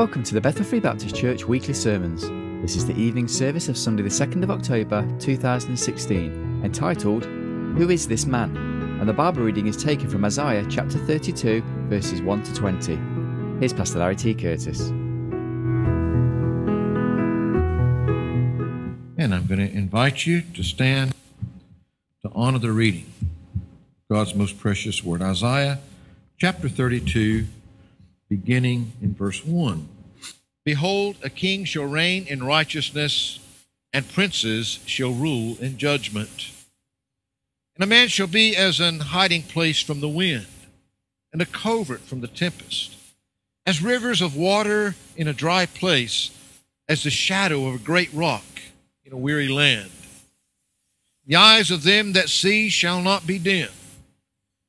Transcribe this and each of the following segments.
Welcome to the Bethel Free Baptist Church weekly sermons. This is the evening service of Sunday, the 2nd of October 2016, entitled Who is This Man? And the Bible reading is taken from Isaiah chapter 32, verses 1 to 20. Here's Pastor Larry T. Curtis. And I'm going to invite you to stand to honor the reading God's most precious word. Isaiah chapter 32, beginning in verse 1. Behold, a king shall reign in righteousness, and princes shall rule in judgment. And a man shall be as an hiding place from the wind, and a covert from the tempest, as rivers of water in a dry place, as the shadow of a great rock in a weary land. The eyes of them that see shall not be dim,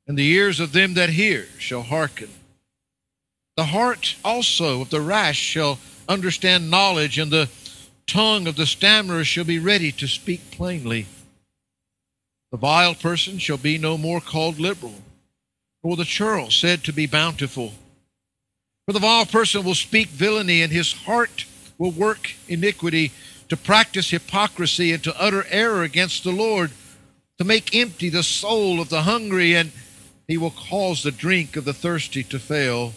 and the ears of them that hear shall hearken. The heart also of the rash shall understand knowledge, and the tongue of the stammerer shall be ready to speak plainly. The vile person shall be no more called liberal, nor the churl said to be bountiful. For the vile person will speak villainy, and his heart will work iniquity, to practice hypocrisy, and to utter error against the Lord, to make empty the soul of the hungry, and he will cause the drink of the thirsty to fail.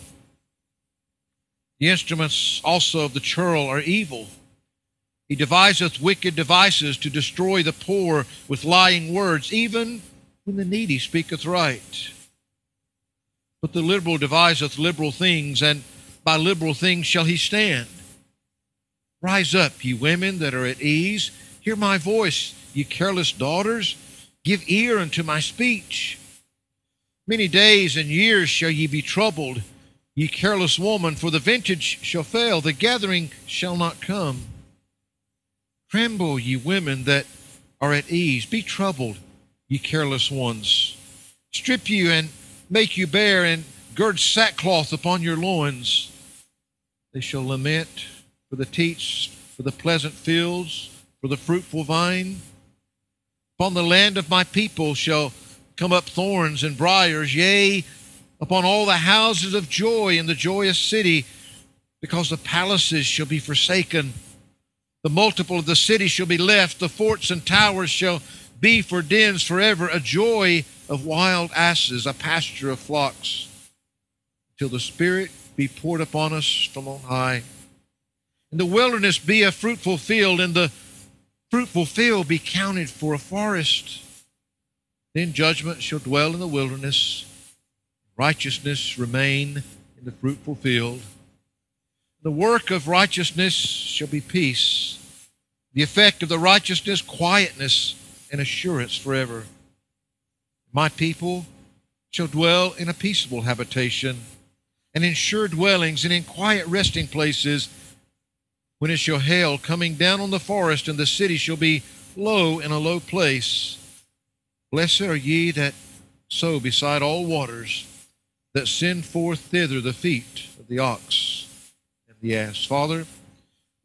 The instruments also of the churl are evil. He deviseth wicked devices to destroy the poor with lying words, even when the needy speaketh right. But the liberal deviseth liberal things, and by liberal things shall he stand. Rise up, ye women that are at ease. Hear my voice, ye careless daughters. Give ear unto my speech. Many days and years shall ye be troubled, ye careless woman, for the vintage shall fail, the gathering shall not come. Tremble, ye women that are at ease. Be troubled, ye careless ones. Strip you and make you bare, and gird sackcloth upon your loins. They shall lament for the teats, for the pleasant fields, for the fruitful vine. Upon the land of my people shall come up thorns and briars, yea, upon all the houses of joy in the joyous city, because the palaces shall be forsaken. The multiple of the city shall be left, the forts and towers shall be for dens forever, a joy of wild asses, a pasture of flocks, till the Spirit be poured upon us from on high. And the wilderness be a fruitful field, and the fruitful field be counted for a forest. Then judgment shall dwell in the wilderness, righteousness remain in the fruitful field. The work of righteousness shall be peace, the effect of the righteousness, quietness and assurance forever. My people shall dwell in a peaceable habitation, and in sure dwellings, and in quiet resting places, when it shall hail, coming down on the forest, and the city shall be low in a low place. Blessed are ye that sow beside all waters, that send forth thither the feet of the ox and the ass. Father,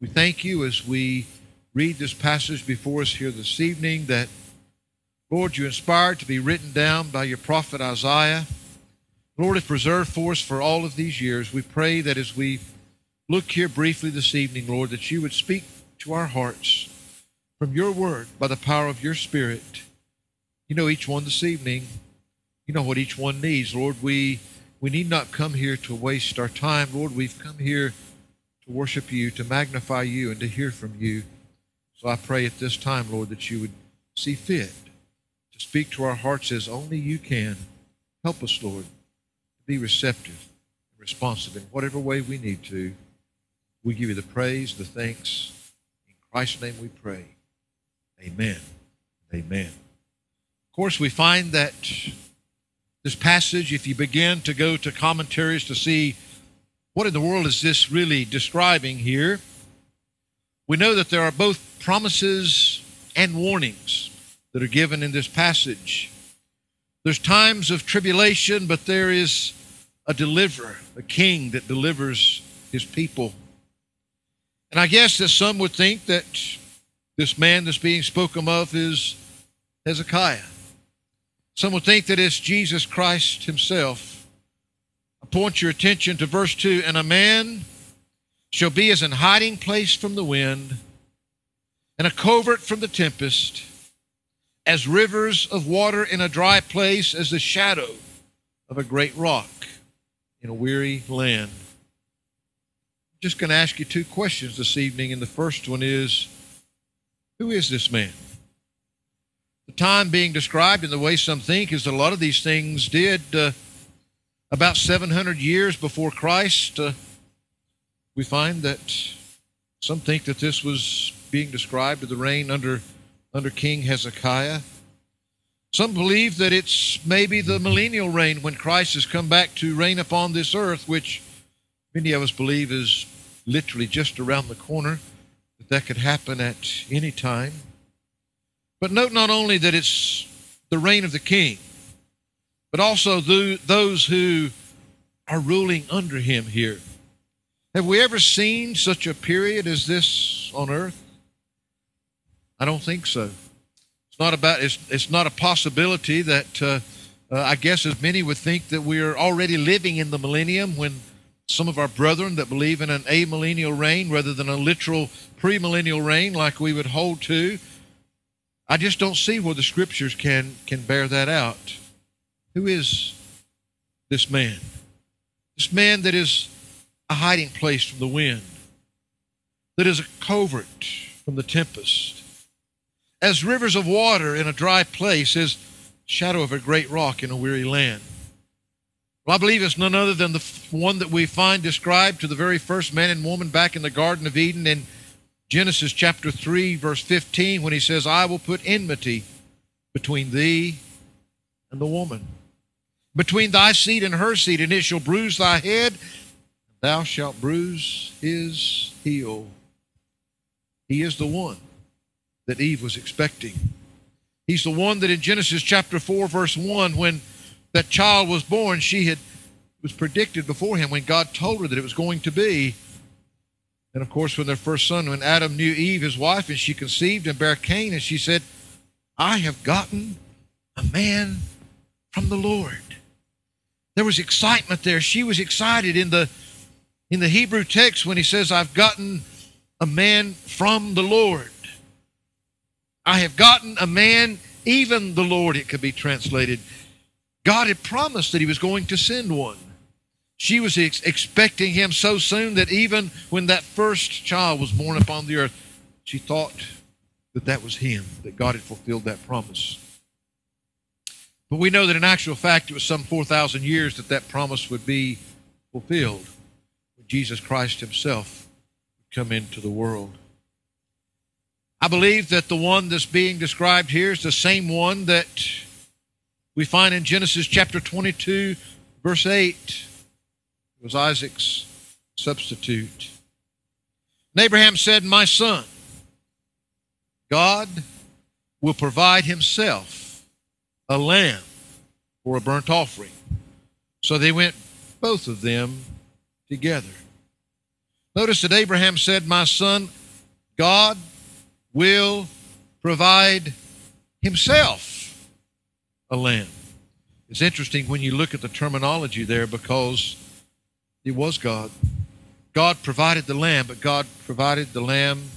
we thank you as we read this passage before us here this evening that, Lord, you inspired to be written down by your prophet Isaiah. Lord, if preserved for us for all of these years, we pray that as we look here briefly this evening, Lord, that you would speak to our hearts from your word by the power of your Spirit. You know each one this evening. You know what each one needs. Lord, we we need not come here to waste our time. Lord, we've come here to worship you, to magnify you, and to hear from you. So I pray at this time, Lord, that you would see fit to speak to our hearts as only you can. Help us, Lord, to be receptive and responsive in whatever way we need to. We give you the praise, the thanks. In Christ's name we pray. Amen. Amen. Of course, we find that this passage, if you begin to go to commentaries to see what in the world is this really describing here, we know that there are both promises and warnings that are given in this passage. There's times of tribulation, but there is a deliverer, a king that delivers his people. And I guess that some would think that this man that's being spoken of is Hezekiah. Some will think that it's Jesus Christ himself. I point your attention to verse 2 And a man shall be as an hiding place from the wind, and a covert from the tempest, as rivers of water in a dry place, as the shadow of a great rock in a weary land. I'm just going to ask you two questions this evening, and the first one is Who is this man? Time being described, and the way some think, is that a lot of these things did uh, about 700 years before Christ. Uh, we find that some think that this was being described as the reign under, under King Hezekiah. Some believe that it's maybe the millennial reign when Christ has come back to reign upon this earth, which many of us believe is literally just around the corner, that that could happen at any time. But note not only that it's the reign of the king, but also those who are ruling under him here. Have we ever seen such a period as this on earth? I don't think so. It's not about. It's, it's not a possibility that uh, uh, I guess as many would think that we are already living in the millennium when some of our brethren that believe in an amillennial reign rather than a literal premillennial reign like we would hold to. I just don't see where the scriptures can can bear that out. Who is this man? This man that is a hiding place from the wind, that is a covert from the tempest. As rivers of water in a dry place, as shadow of a great rock in a weary land. Well, I believe it's none other than the one that we find described to the very first man and woman back in the Garden of Eden in Genesis chapter 3, verse 15, when he says, I will put enmity between thee and the woman, between thy seed and her seed, and it shall bruise thy head, and thou shalt bruise his heel. He is the one that Eve was expecting. He's the one that in Genesis chapter 4, verse 1, when that child was born, she had was predicted before him when God told her that it was going to be. And of course, when their first son, when Adam knew Eve, his wife, and she conceived and bare Cain, and she said, I have gotten a man from the Lord. There was excitement there. She was excited in the in the Hebrew text when he says, I've gotten a man from the Lord. I have gotten a man, even the Lord, it could be translated. God had promised that he was going to send one. She was ex- expecting him so soon that even when that first child was born upon the earth, she thought that that was him, that God had fulfilled that promise. But we know that in actual fact, it was some 4,000 years that that promise would be fulfilled. When Jesus Christ himself would come into the world. I believe that the one that's being described here is the same one that we find in Genesis chapter 22, verse 8. Was Isaac's substitute. And Abraham said, My son, God will provide himself a lamb for a burnt offering. So they went, both of them, together. Notice that Abraham said, My son, God will provide himself a lamb. It's interesting when you look at the terminology there because it was God. God provided the lamb, but God provided the lamb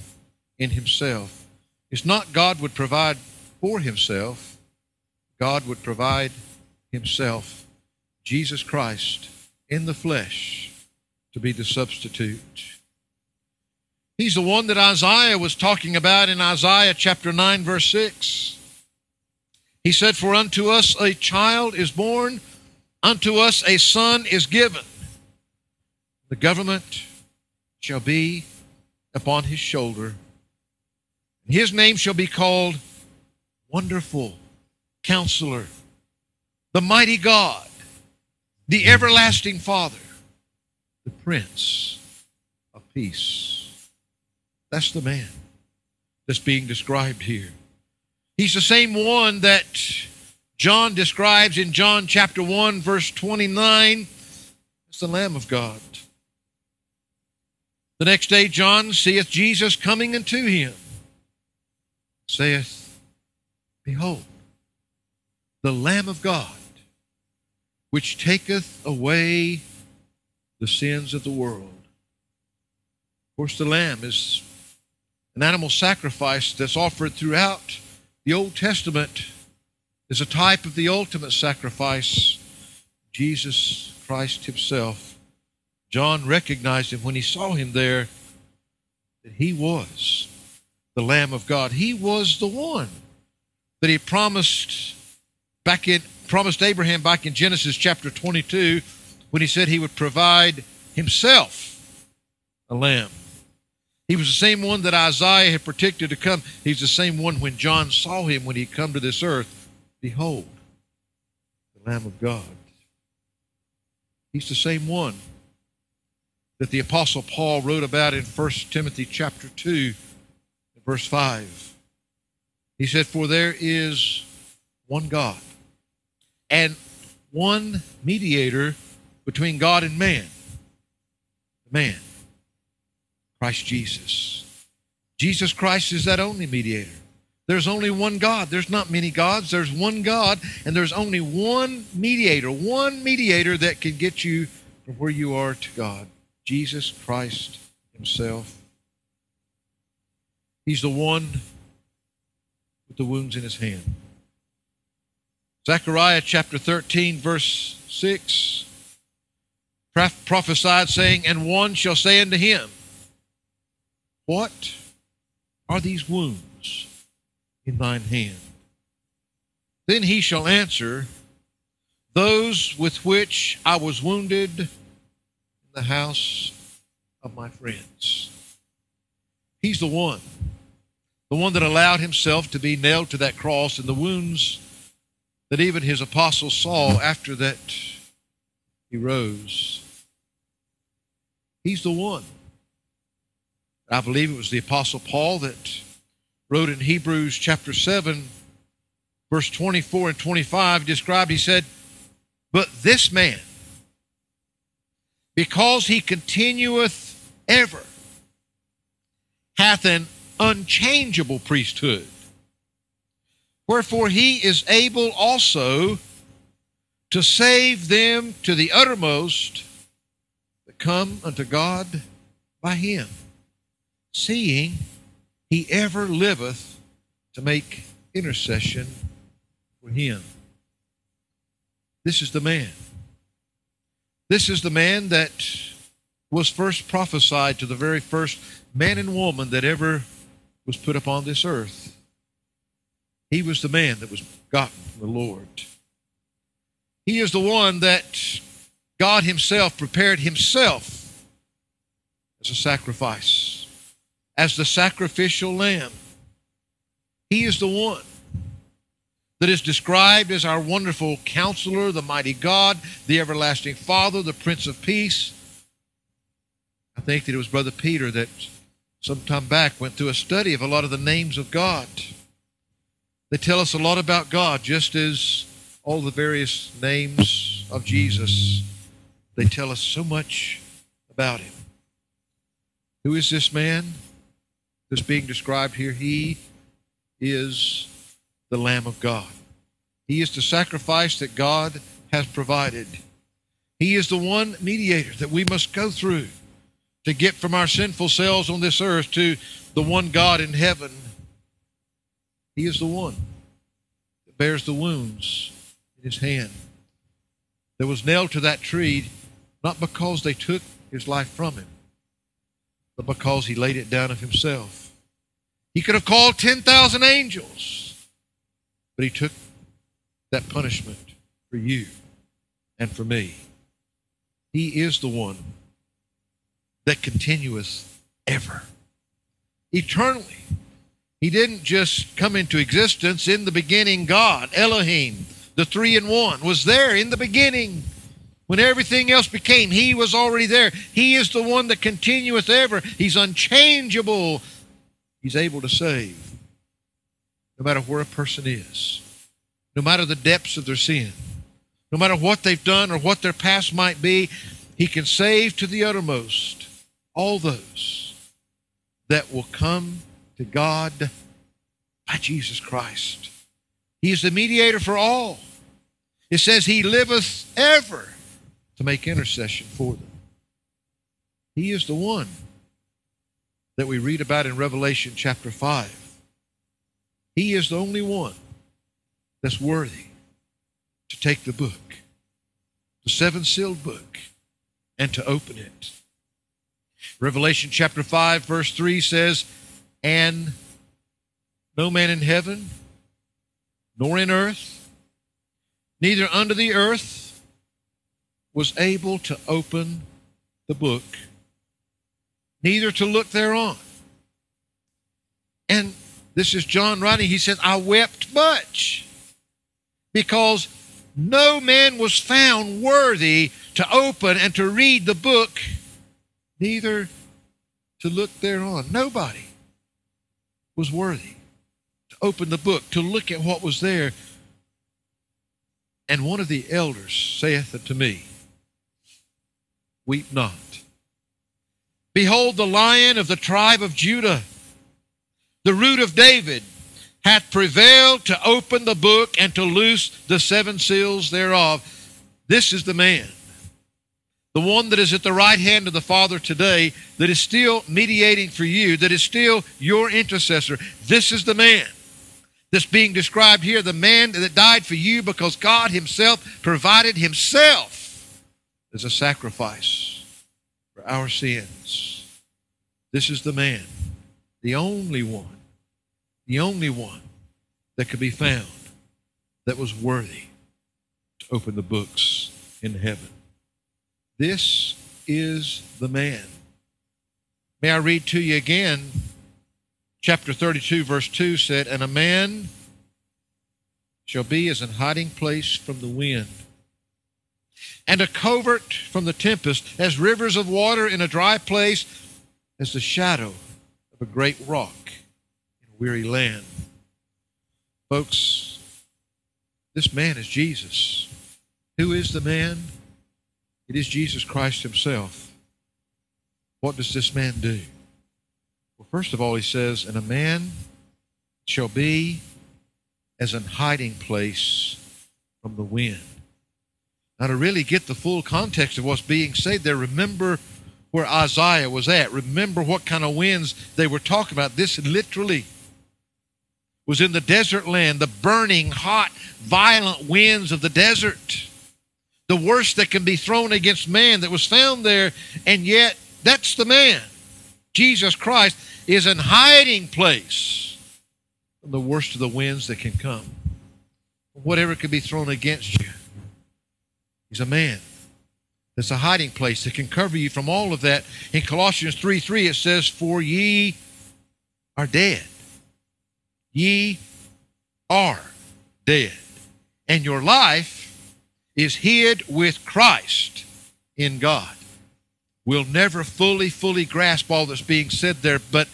in himself. It's not God would provide for himself, God would provide himself, Jesus Christ in the flesh to be the substitute. He's the one that Isaiah was talking about in Isaiah chapter 9, verse 6. He said, For unto us a child is born, unto us a son is given. The government shall be upon his shoulder. His name shall be called Wonderful Counselor, the Mighty God, the Everlasting Father the Prince of Peace. That's the man that's being described here. He's the same one that John describes in John chapter 1, verse 29. It's the Lamb of God. The next day, John seeth Jesus coming unto him, saith, Behold, the Lamb of God, which taketh away the sins of the world. Of course, the lamb is an animal sacrifice that's offered throughout the Old Testament is a type of the ultimate sacrifice, Jesus Christ Himself. John recognized him when he saw him there that he was the Lamb of God. He was the one that he promised back in promised Abraham back in Genesis chapter 22 when he said he would provide himself a lamb. He was the same one that Isaiah had predicted to come. He's the same one when John saw him when he come to this earth. Behold, the Lamb of God. He's the same one that the apostle Paul wrote about in 1 Timothy chapter 2 verse 5. He said, For there is one God and one mediator between God and man. The man, Christ Jesus. Jesus Christ is that only mediator. There's only one God. There's not many gods. There's one God, and there's only one mediator, one mediator that can get you from where you are to God Jesus Christ Himself. He's the one with the wounds in his hand. Zechariah chapter 13, verse 6 prophesied, saying, And one shall say unto him, What are these wounds in thine hand? Then he shall answer, Those with which I was wounded the house of my friends. He's the one the one that allowed himself to be nailed to that cross and the wounds that even his apostles saw after that he rose. He's the one. I believe it was the apostle Paul that wrote in Hebrews chapter 7 verse 24 and 25 described he said but this man because he continueth ever hath an unchangeable priesthood. Wherefore he is able also to save them to the uttermost that come unto God by him, seeing he ever liveth to make intercession for him. This is the man. This is the man that was first prophesied to the very first man and woman that ever was put upon this earth. He was the man that was gotten from the Lord. He is the one that God Himself prepared Himself as a sacrifice, as the sacrificial lamb. He is the one that is described as our wonderful counselor, the mighty God, the everlasting Father, the Prince of Peace. I think that it was Brother Peter that some time back went through a study of a lot of the names of God. They tell us a lot about God, just as all the various names of Jesus, they tell us so much about him. Who is this man that's being described here? He is the Lamb of God. He is the sacrifice that God has provided. He is the one mediator that we must go through to get from our sinful selves on this earth to the one God in heaven. He is the one that bears the wounds in his hand, that was nailed to that tree, not because they took his life from him, but because he laid it down of himself. He could have called 10,000 angels, but he took that punishment for you and for me. He is the one that continueth ever, eternally. He didn't just come into existence in the beginning. God, Elohim, the three in one, was there in the beginning. When everything else became, He was already there. He is the one that continueth ever. He's unchangeable. He's able to save no matter where a person is, no matter the depths of their sin, no matter what they've done or what their past might be. He can save to the uttermost all those that will come to God by Jesus Christ. He is the mediator for all. It says he liveth ever to make intercession for them. He is the one that we read about in Revelation chapter 5. He is the only one that's worthy to take the book, the seven sealed book, and to open it. Revelation chapter 5, verse 3 says, And no man in heaven, nor in earth, neither under the earth, was able to open the book, neither to look thereon. And this is John writing. He says, I wept much because no man was found worthy to open and to read the book, neither to look thereon. Nobody was worthy to open the book, to look at what was there. And one of the elders saith unto me, Weep not. Behold, the lion of the tribe of Judah, the root of David, hath prevailed to open the book and to loose the seven seals thereof. This is the man, the one that is at the right hand of the Father today, that is still mediating for you, that is still your intercessor. This is the man that's being described here, the man that died for you because God Himself provided Himself as a sacrifice for our sins. This is the man, the only one the only one that could be found that was worthy to open the books in heaven. This is the man. May I read to you again? Chapter 32, verse 2 said, And a man shall be as an hiding place from the wind, and a covert from the tempest, as rivers of water in a dry place, as the shadow a great rock in a weary land. Folks, this man is Jesus. Who is the man? It is Jesus Christ himself. What does this man do? Well, first of all, he says, And a man shall be as an hiding place from the wind. Now, to really get the full context of what's being said there, remember where Isaiah was at. Remember what kind of winds they were talking about. This literally was in the desert land, the burning, hot, violent winds of the desert. The worst that can be thrown against man that was found there, and yet that's the man. Jesus Christ is an hiding place from the worst of the winds that can come. Whatever could be thrown against you. He's a man. That's a hiding place that can cover you from all of that. In Colossians 3 3, it says, For ye are dead ye are dead, and your life is hid with Christ in God. We'll never fully, fully grasp all that's being said there, but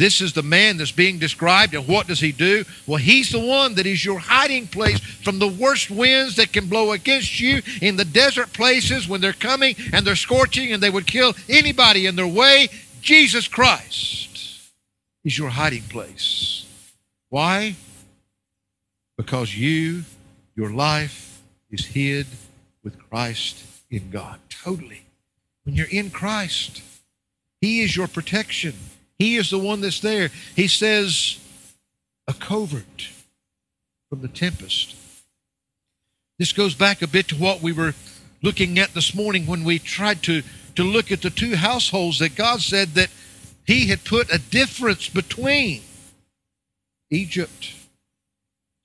this is the man that's being described, and what does he do? Well, he's the one that is your hiding place from the worst winds that can blow against you in the desert places when they're coming and they're scorching and they would kill anybody in their way. Jesus Christ is your hiding place. Why? Because you, your life is hid with Christ in God. Totally. When you're in Christ, He is your protection. He is the one that's there. He says, a covert from the tempest. This goes back a bit to what we were looking at this morning when we tried to, to look at the two households that God said that He had put a difference between. Egypt,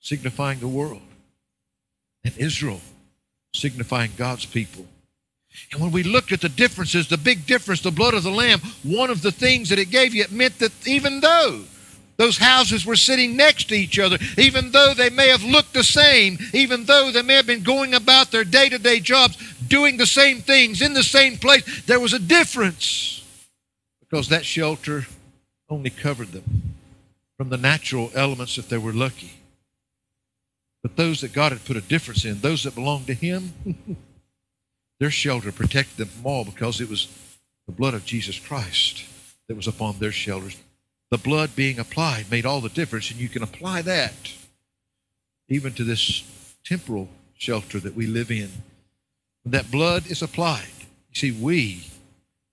signifying the world, and Israel, signifying God's people. And when we looked at the differences, the big difference, the blood of the Lamb, one of the things that it gave you, it meant that even though those houses were sitting next to each other, even though they may have looked the same, even though they may have been going about their day to day jobs, doing the same things in the same place, there was a difference because that shelter only covered them from the natural elements if they were lucky. But those that God had put a difference in, those that belonged to Him, their shelter protected them from all because it was the blood of Jesus Christ that was upon their shelters. The blood being applied made all the difference, and you can apply that even to this temporal shelter that we live in. When that blood is applied, you see, we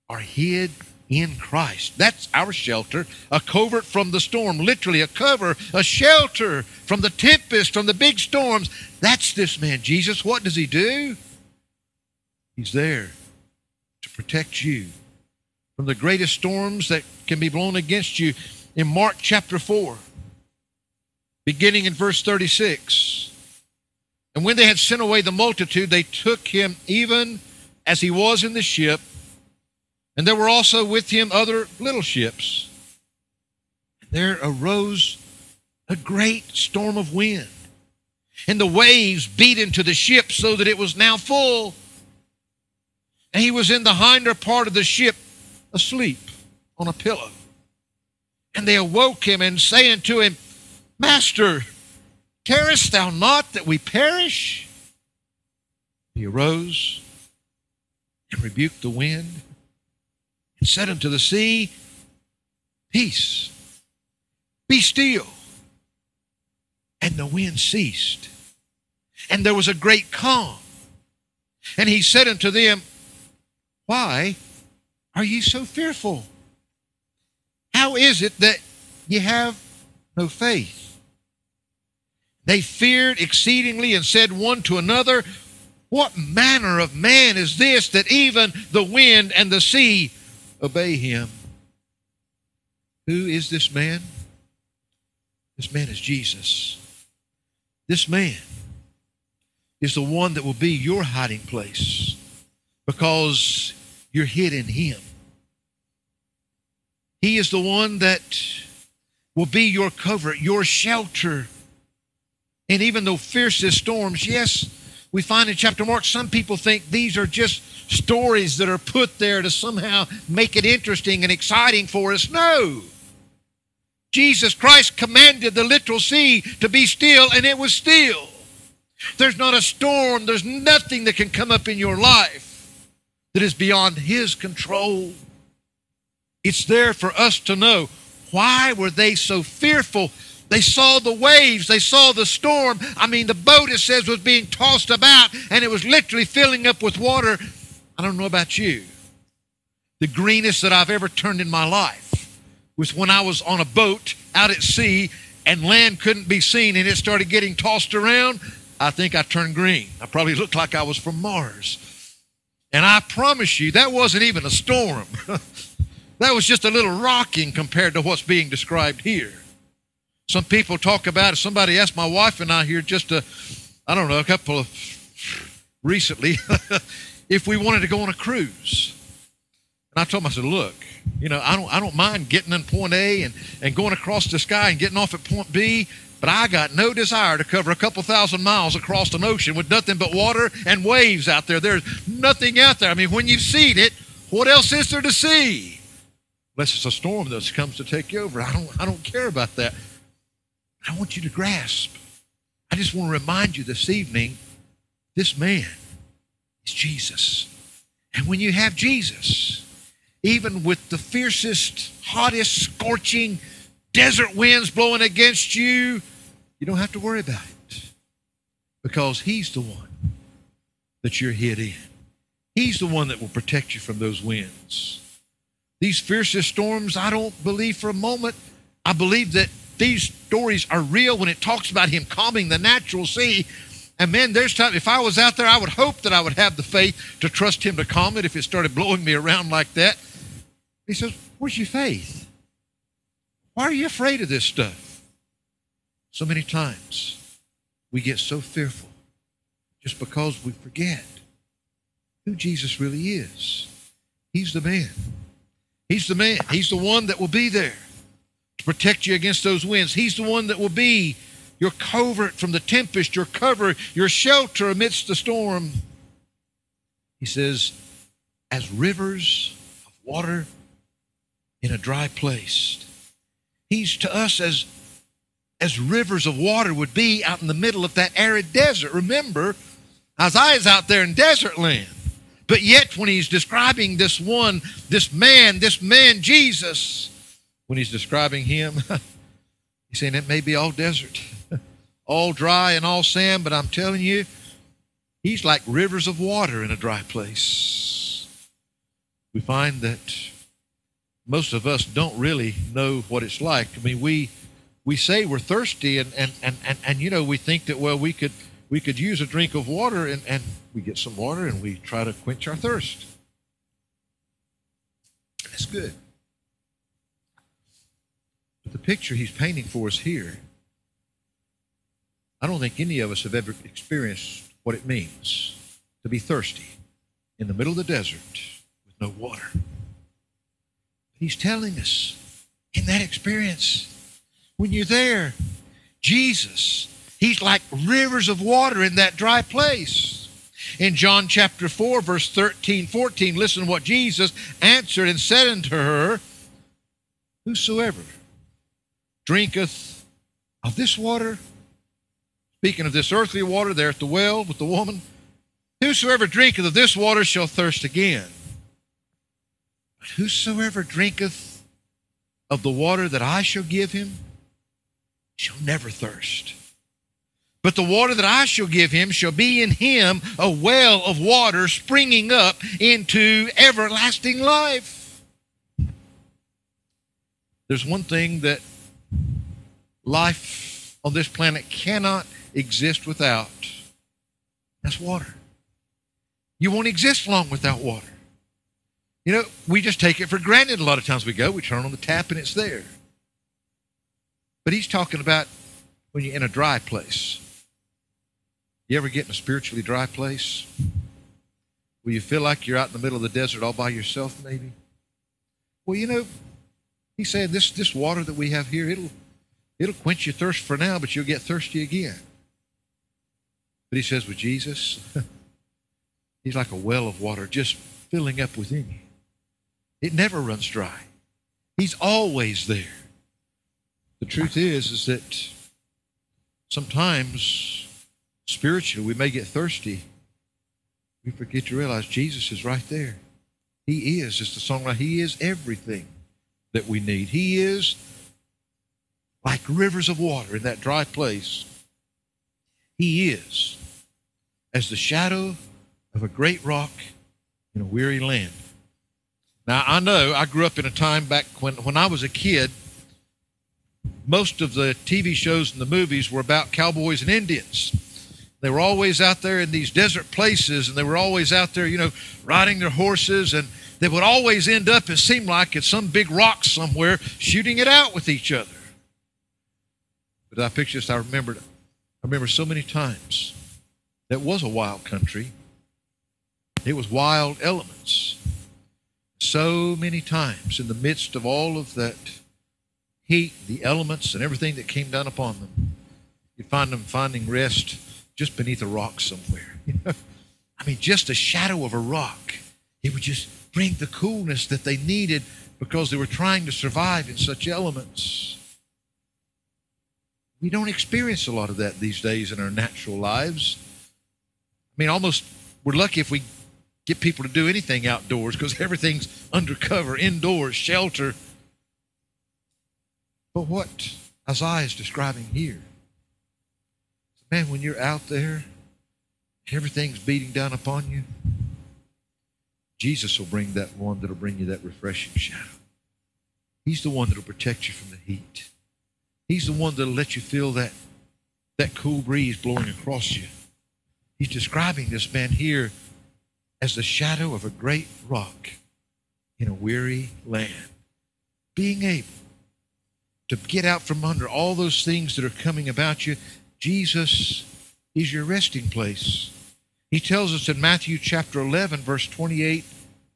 are hid in Christ. That's our shelter, a covert from the storm, literally a cover, a shelter from the tempest, from the big storms. That's this man, Jesus. What does he do? He's there to protect you from the greatest storms that can be blown against you. In Mark chapter 4, beginning in verse 36. And when they had sent away the multitude, they took him even as he was in the ship and there were also with him other little ships. There arose a great storm of wind, and the waves beat into the ship so that it was now full. And he was in the hinder part of the ship asleep on a pillow. And they awoke him and saying to him, Master, carest thou not that we perish? He arose and rebuked the wind and said unto the sea, Peace, be still. And the wind ceased, and there was a great calm. And he said unto them, Why are ye so fearful? How is it that ye have no faith? They feared exceedingly and said one to another, What manner of man is this that even the wind and the sea obey him. Who is this man? This man is Jesus. This man is the one that will be your hiding place because you're hid in him. He is the one that will be your cover, your shelter. And even though fiercest storms, yes, we find in chapter Mark, some people think these are just stories that are put there to somehow make it interesting and exciting for us. No. Jesus Christ commanded the literal sea to be still, and it was still. There's not a storm, there's nothing that can come up in your life that is beyond His control. It's there for us to know why were they so fearful they saw the waves. They saw the storm. I mean, the boat, it says, was being tossed about and it was literally filling up with water. I don't know about you. The greenest that I've ever turned in my life was when I was on a boat out at sea and land couldn't be seen and it started getting tossed around. I think I turned green. I probably looked like I was from Mars. And I promise you, that wasn't even a storm. that was just a little rocking compared to what's being described here. Some people talk about it. Somebody asked my wife and I here just a, I don't know, a couple of recently, if we wanted to go on a cruise. And I told them, I said, look, you know, I don't, I don't mind getting in point A and, and going across the sky and getting off at point B, but I got no desire to cover a couple thousand miles across an ocean with nothing but water and waves out there. There's nothing out there. I mean, when you've seen it, what else is there to see? Unless it's a storm that comes to take you over. I don't, I don't care about that. I want you to grasp. I just want to remind you this evening this man is Jesus. And when you have Jesus, even with the fiercest, hottest, scorching desert winds blowing against you, you don't have to worry about it because He's the one that you're hid in. He's the one that will protect you from those winds. These fiercest storms, I don't believe for a moment. I believe that these stories are real when it talks about him calming the natural sea. And man, there's time, if I was out there, I would hope that I would have the faith to trust him to calm it if it started blowing me around like that. He says, Where's your faith? Why are you afraid of this stuff? So many times we get so fearful just because we forget who Jesus really is. He's the man. He's the man. He's the one that will be there to protect you against those winds. He's the one that will be your covert from the tempest, your cover, your shelter amidst the storm. He says, as rivers of water in a dry place. He's to us as, as rivers of water would be out in the middle of that arid desert. Remember, Isaiah's out there in desert land. But yet, when he's describing this one, this man, this man, Jesus, when he's describing him, he's saying it may be all desert, all dry and all sand, but I'm telling you, he's like rivers of water in a dry place. We find that most of us don't really know what it's like. I mean, we we say we're thirsty and and, and, and, and you know we think that well we could we could use a drink of water and, and we get some water and we try to quench our thirst. That's good. But the picture he's painting for us here, I don't think any of us have ever experienced what it means to be thirsty in the middle of the desert with no water. He's telling us in that experience, when you're there, Jesus, He's like rivers of water in that dry place. In John chapter 4, verse 13, 14, listen what Jesus answered and said unto her, Whosoever drinketh of this water, speaking of this earthly water there at the well with the woman, whosoever drinketh of this water shall thirst again. But whosoever drinketh of the water that I shall give him shall never thirst. But the water that I shall give him shall be in him a well of water springing up into everlasting life. There's one thing that life on this planet cannot exist without that's water. You won't exist long without water. You know, we just take it for granted a lot of times we go, we turn on the tap and it's there. But he's talking about when you're in a dry place. You ever get in a spiritually dry place? Where you feel like you're out in the middle of the desert all by yourself, maybe? Well, you know, he said this this water that we have here, it'll it'll quench your thirst for now, but you'll get thirsty again. But he says with Jesus, he's like a well of water just filling up within you. It never runs dry. He's always there. The truth is, is that sometimes spiritually we may get thirsty. We forget to realize Jesus is right there. He is, as the songwriter, He is everything that we need. He is like rivers of water in that dry place. He is as the shadow of a great rock in a weary land. Now, I know I grew up in a time back when, when I was a kid, most of the TV shows and the movies were about cowboys and Indians. They were always out there in these desert places, and they were always out there, you know, riding their horses, and they would always end up, it seemed like, at some big rock somewhere, shooting it out with each other. But I picture this, I remembered, I remember so many times that was a wild country. It was wild elements so many times in the midst of all of that heat, the elements, and everything that came down upon them, you find them finding rest just beneath a rock somewhere. I mean, just a shadow of a rock. It would just bring the coolness that they needed because they were trying to survive in such elements. We don't experience a lot of that these days in our natural lives. I mean, almost we're lucky if we get people to do anything outdoors because everything's undercover, indoors, shelter. But what Isaiah is describing here, man, when you're out there, everything's beating down upon you, Jesus will bring that one that'll bring you that refreshing shadow. He's the one that'll protect you from the heat. He's the one that'll let you feel that, that cool breeze blowing across you. He's describing this man here as the shadow of a great rock in a weary land. Being able to get out from under all those things that are coming about you, Jesus is your resting place. He tells us in Matthew chapter 11, verse 28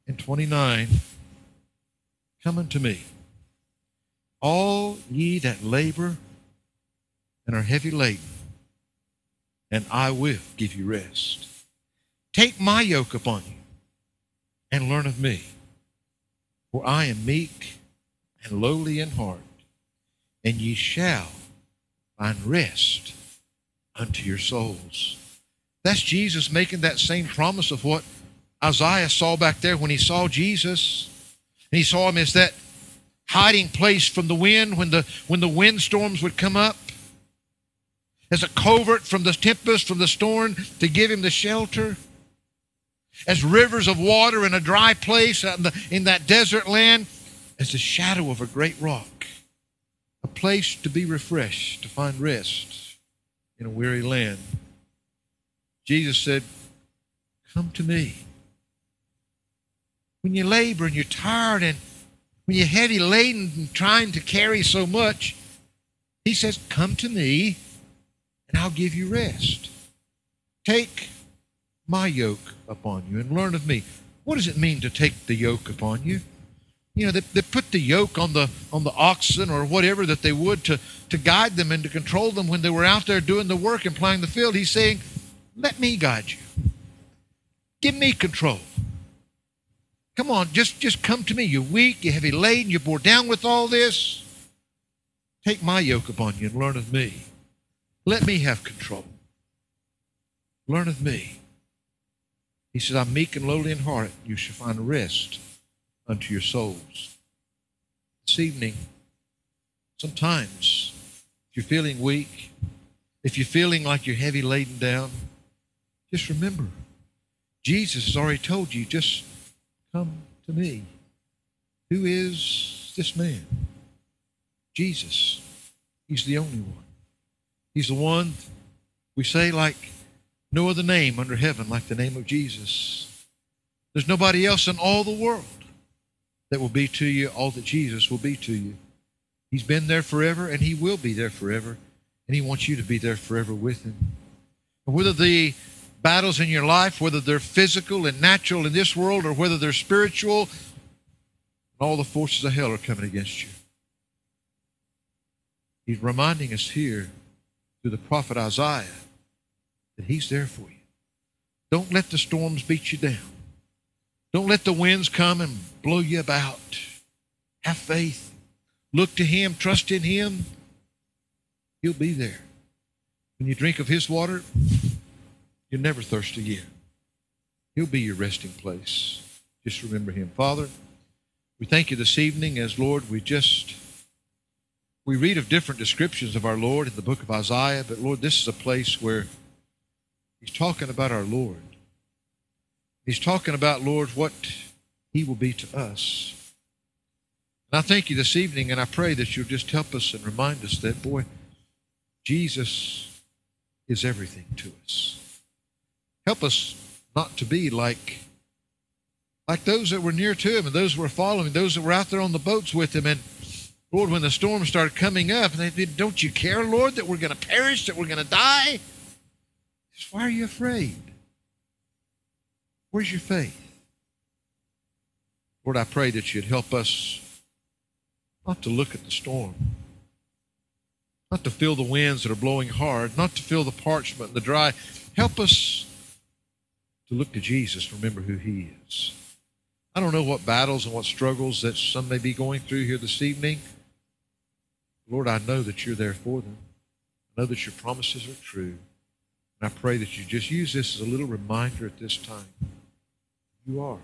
and 29 Come unto me, all ye that labor and are heavy laden, and I will give you rest. Take my yoke upon you and learn of me, for I am meek and lowly in heart, and ye shall find rest unto your souls. That's Jesus making that same promise of what Isaiah saw back there when he saw Jesus. And he saw him as that hiding place from the wind when the when the windstorms would come up. As a covert from the tempest, from the storm, to give him the shelter as rivers of water in a dry place in that desert land. as the shadow of a great rock, a place to be refreshed, to find rest in a weary land. Jesus said, Come to me. When you labor and you're tired and when you're heavy laden and trying to carry so much, he says, Come to me and I'll give you rest. Take my yoke upon you and learn of me. What does it mean to take the yoke upon you? You know, they, they put the yoke on the on the oxen or whatever that they would to, to guide them and to control them when they were out there doing the work and playing the field. He's saying, Let me guide you. Give me control. Come on, just, just come to me. You're weak, you're heavy laden, you're bore down with all this. Take my yoke upon you and learn of me. Let me have control. Learn of me. He says, I'm meek and lowly in heart. You shall find rest unto your souls. This evening, sometimes, if you're feeling weak, if you're feeling like you're heavy laden down, just remember, Jesus has already told you, just come to me. Who is this man? Jesus. He's the only one. He's the one we say like no other name under heaven like the name of Jesus. There's nobody else in all the world that will be to you all that Jesus will be to you. He's been there forever and he will be there forever. And he wants you to be there forever with him. And whether the battles in your life, whether they're physical and natural in this world or whether they're spiritual, all the forces of hell are coming against you. He's reminding us here through the prophet Isaiah that he's there for you. Don't let the storms beat you down. Don't let the winds come and blow you about. Have faith. Look to him, trust in him. He'll be there. When you drink of his water, You'll never thirst again. He'll be your resting place. Just remember him. Father, we thank you this evening as Lord, we just we read of different descriptions of our Lord in the book of Isaiah, but Lord, this is a place where he's talking about our Lord. He's talking about, Lord, what he will be to us. And I thank you this evening, and I pray that you'll just help us and remind us that, boy, Jesus is everything to us. Help us not to be like like those that were near to him and those that were following, those that were out there on the boats with him. And Lord, when the storm started coming up, and they did, don't you care, Lord, that we're going to perish, that we're going to die? Says, Why are you afraid? Where's your faith? Lord, I pray that you'd help us not to look at the storm, not to feel the winds that are blowing hard, not to feel the parchment and the dry. Help us to look to Jesus, remember who He is. I don't know what battles and what struggles that some may be going through here this evening. Lord, I know that you're there for them. I know that your promises are true. And I pray that you just use this as a little reminder at this time. You are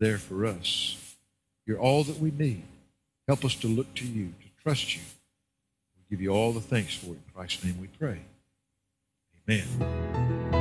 there for us. You're all that we need. Help us to look to you, to trust you. We give you all the thanks for it. In Christ's name we pray. Amen.